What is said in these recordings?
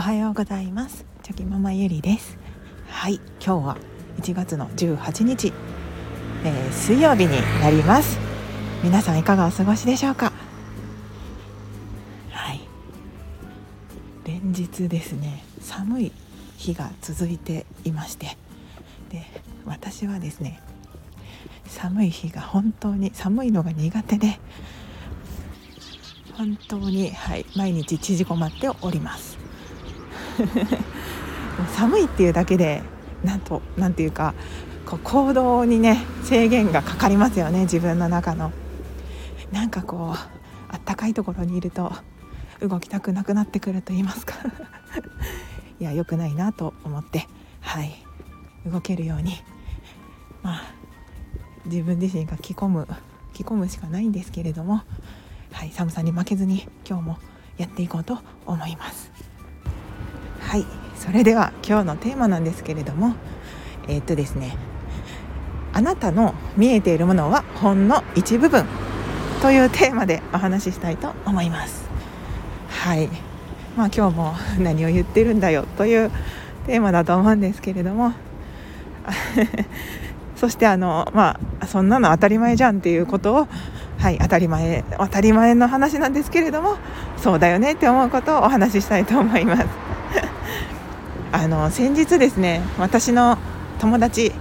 おはようございます。チョキママゆりです。はい今日は1月の18日、えー、水曜日になります。皆さんいかがお過ごしでしょうか？はい。連日ですね寒い日が続いていましてで私はですね寒い日が本当に寒いのが苦手で本当に、はい、毎日縮こまっております。寒いっていうだけでなんとなんていうかこう行動にね制限がかかりますよね自分の中の。なんかこうあったかいところにいると動きたくなくなってくると言いますか。いや良くないなと思ってはい動けるようにまあ自分自身が着込む着込むしかないんですけれども、はい、寒さに負けずに今日もやっていこうと思います。はいそれでは今日のテーマなんですけれどもえー、っとですねあなたの見えているものはほんの一部分というテーマでお話ししたいと思います。はい。まあ今日も何を言ってるんだよというテーマだと思うんですけれども そしてあのまあそんなの当たり前じゃんっていうことをはい当たり前当たり前の話なんですけれどもそうだよねって思うことをお話ししたいと思います。あの先日ですね私の友達、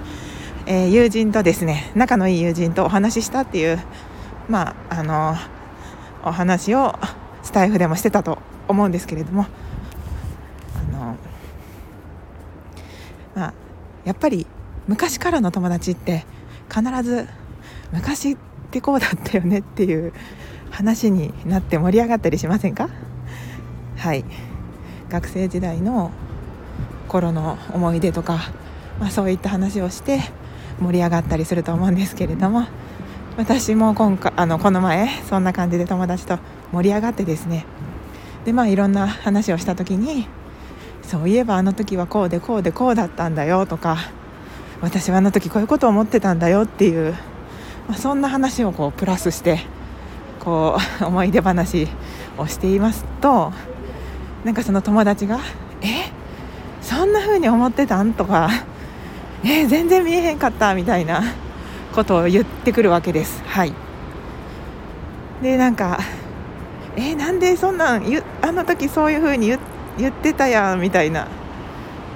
えー、友人とですね仲のいい友人とお話ししたっていうまああのお話をスタイフでもしてたと思うんですけれどもあのまあやっぱり昔からの友達って必ず昔ってこうだったよねっていう話になって盛り上がったりしませんか？はい。学生時代の頃の思い出とか、まあ、そういった話をして盛り上がったりすると思うんですけれども私も今回あのこの前そんな感じで友達と盛り上がってですねでまあいろんな話をした時にそういえばあの時はこうでこうでこうだったんだよとか私はあの時こういうことを思ってたんだよっていう、まあ、そんな話をこうプラスしてこう 思い出話をしていますとなんかその友達が「んな風に思ってたん?」とか「え全然見えへんかった」みたいな ことを言ってくるわけです。はいでなんか「えなんでそんなんあの時そういう風に言ってたやん」みたいな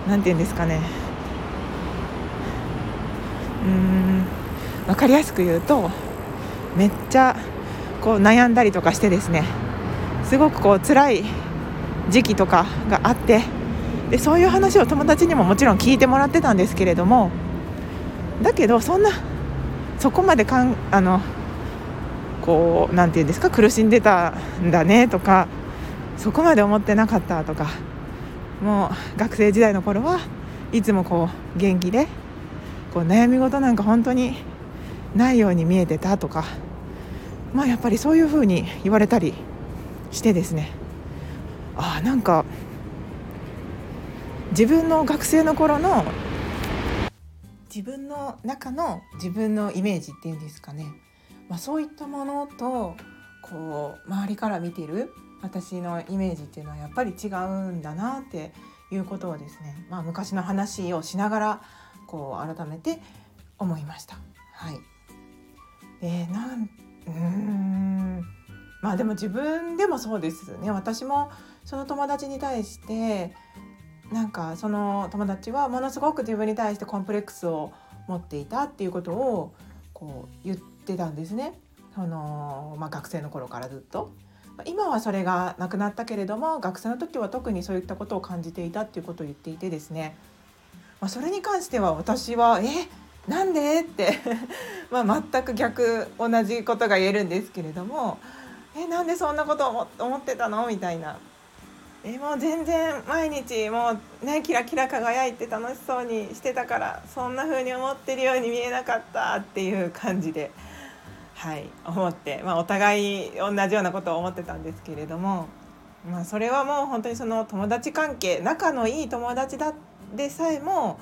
何て言うんですかねうん分かりやすく言うとめっちゃこう悩んだりとかしてですねすごくこう辛い時期とかがあってでそういう話を友達にももちろん聞いてもらってたんですけれどもだけどそんなそこまでかんあのこうなんて言うんですか苦しんでたんだねとかそこまで思ってなかったとかもう学生時代の頃はいつもこう元気でこう悩み事なんか本当にないように見えてたとかまあやっぱりそういうふうに言われたりしてですね。ああなんか自分の学生の頃の自分の中の自分のイメージっていうんですかね、まあ、そういったものとこう周りから見てる私のイメージっていうのはやっぱり違うんだなっていうことをですね、まあ、昔の話をしながらこう改めて思いました。はい、えー、なんうん。まあでも自分でもそうですね。私もその友達に対してなんかその友達はものすごく自分に対してコンプレックスを持っていたっていうことをこう言ってたんですねその、まあ、学生の頃からずっと。今はそれがなくなったけれども学生の時は特にそういったことを感じていたっていうことを言っていてですねまあ、それに関しては私は「え？なんで?」って ま全く逆同じことが言えるんですけれども「え？なんでそんなこと思思ってたの?」みたいな。えもう全然毎日もうねキラキラ輝いて楽しそうにしてたからそんな風に思ってるように見えなかったっていう感じではい思って、まあ、お互い同じようなことを思ってたんですけれども、まあ、それはもう本当にその友達関係仲のいい友達だったでさえも、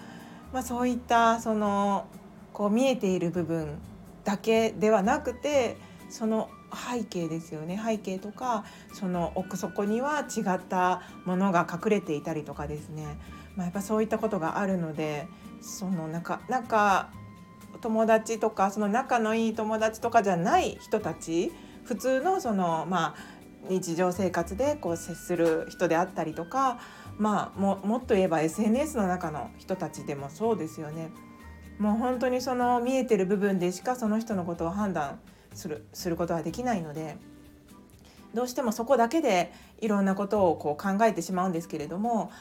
まあ、そういったそのこう見えている部分だけではなくてその背景ですよね背景とかその奥底には違ったものが隠れていたりとかですね、まあ、やっぱそういったことがあるのでそのなんかなんか友達とかその仲のいい友達とかじゃない人たち普通のそのまあ日常生活でこう接する人であったりとかまあももっと言えば SNS の中の人たちでもそうですよね。もう本当にその見えてる部分でしかその人のことを判断するすることはできないのでどうしてもそこだけでいろんなことをこう考えてしまうんですけれども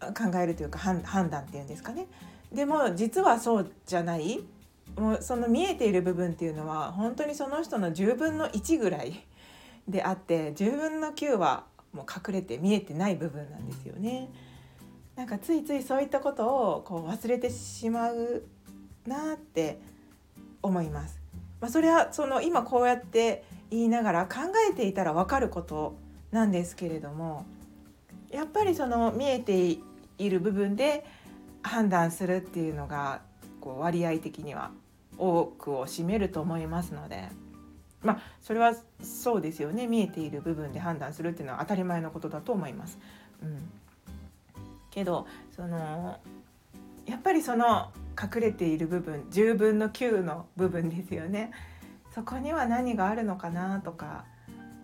考えるというか判断っていうんですかね。でも実はそうじゃないもうその見えている部分っていうのは本当にその人の10分の1ぐらいであって10分の9はもう隠れて見えてない部分なんですよね。なんかついついそういったことをこう忘れてしまうなって思います。まあ、それはその今こうやって言いながら考えていたら分かることなんですけれどもやっぱりその見えている部分で判断するっていうのがこう割合的には多くを占めると思いますのでまあそれはそうですよね見えている部分で判断するっていうのは当たり前のことだと思います。うん、けどそのやっぱりその隠れている部分10分の9の部分ですよねそこには何があるのかなとか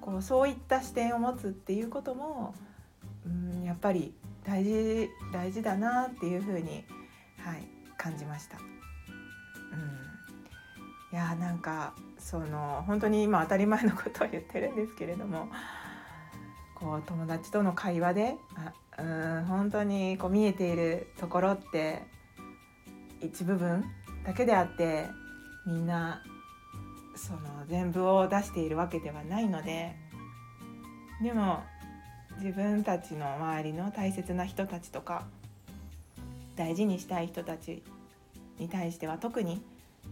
こうそういった視点を持つっていうことも、うん、やっぱり大事大事だなっていうふうに、はい、感じました。うん、いやなんかその本当に今当たり前のことを言ってるんですけれどもこう友達との会話であうん本当にこう見えているところって一部分だけであってみんなその全部を出しているわけではないのででも自分たちの周りの大切な人たちとか大事にしたい人たちに対しては特に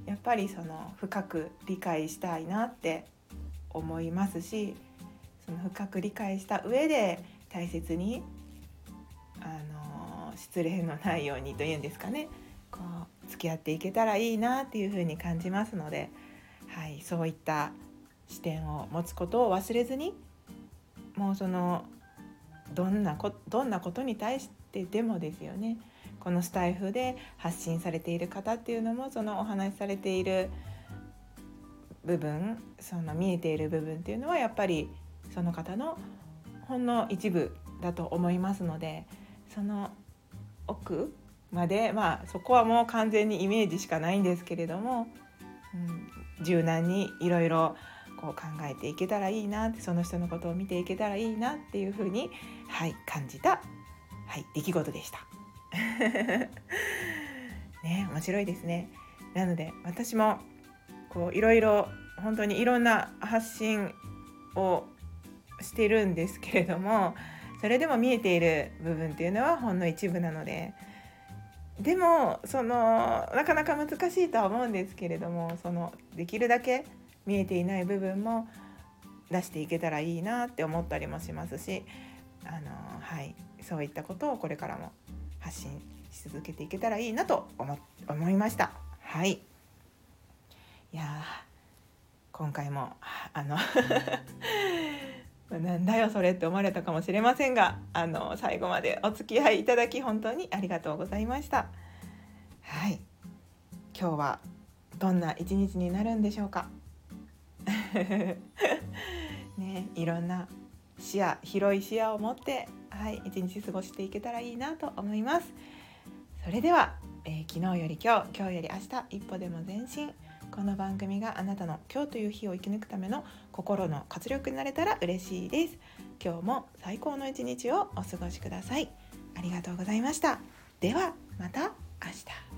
やっぱりその深く理解したいなって思いますしその深く理解した上で大切にあの失礼のないようにというんですかね。付き合っていけたらいいなっていうふうに感じますので、はい、そういった視点を持つことを忘れずにもうそのどんなこどんなことに対してでもですよねこのスタイフで発信されている方っていうのもそのお話しされている部分その見えている部分っていうのはやっぱりその方のほんの一部だと思いますのでその奥までまあそこはもう完全にイメージしかないんですけれども、うん、柔軟にいろいろこう考えていけたらいいなってその人のことを見ていけたらいいなっていうふうに、はい、感じた、はい、出来事でした。ね面白いですね。なので私もこういろいろ本当にいろんな発信をしてるんですけれどもそれでも見えている部分っていうのはほんの一部なのででもそのなかなか難しいとは思うんですけれどもそのできるだけ見えていない部分も出していけたらいいなって思ったりもしますしあの、はい、そういったことをこれからも発信し続けていけたらいいなと思思いました。はいいや今回もあのなんだよそれって思われたかもしれませんがあの最後までお付き合いいただき本当にありがとうございました。はい今日はどんな一日になるんでしょうか。ね、いろんな視野広い視野を持って、はい、一日過ごしていけたらいいなと思います。それでは、えー、昨日より今日今日より明日一歩でも前進この番組があなたの今日という日を生き抜くための心の活力になれたら嬉しいです。今日も最高の一日をお過ごしください。ありがとうございました。ではまた明日。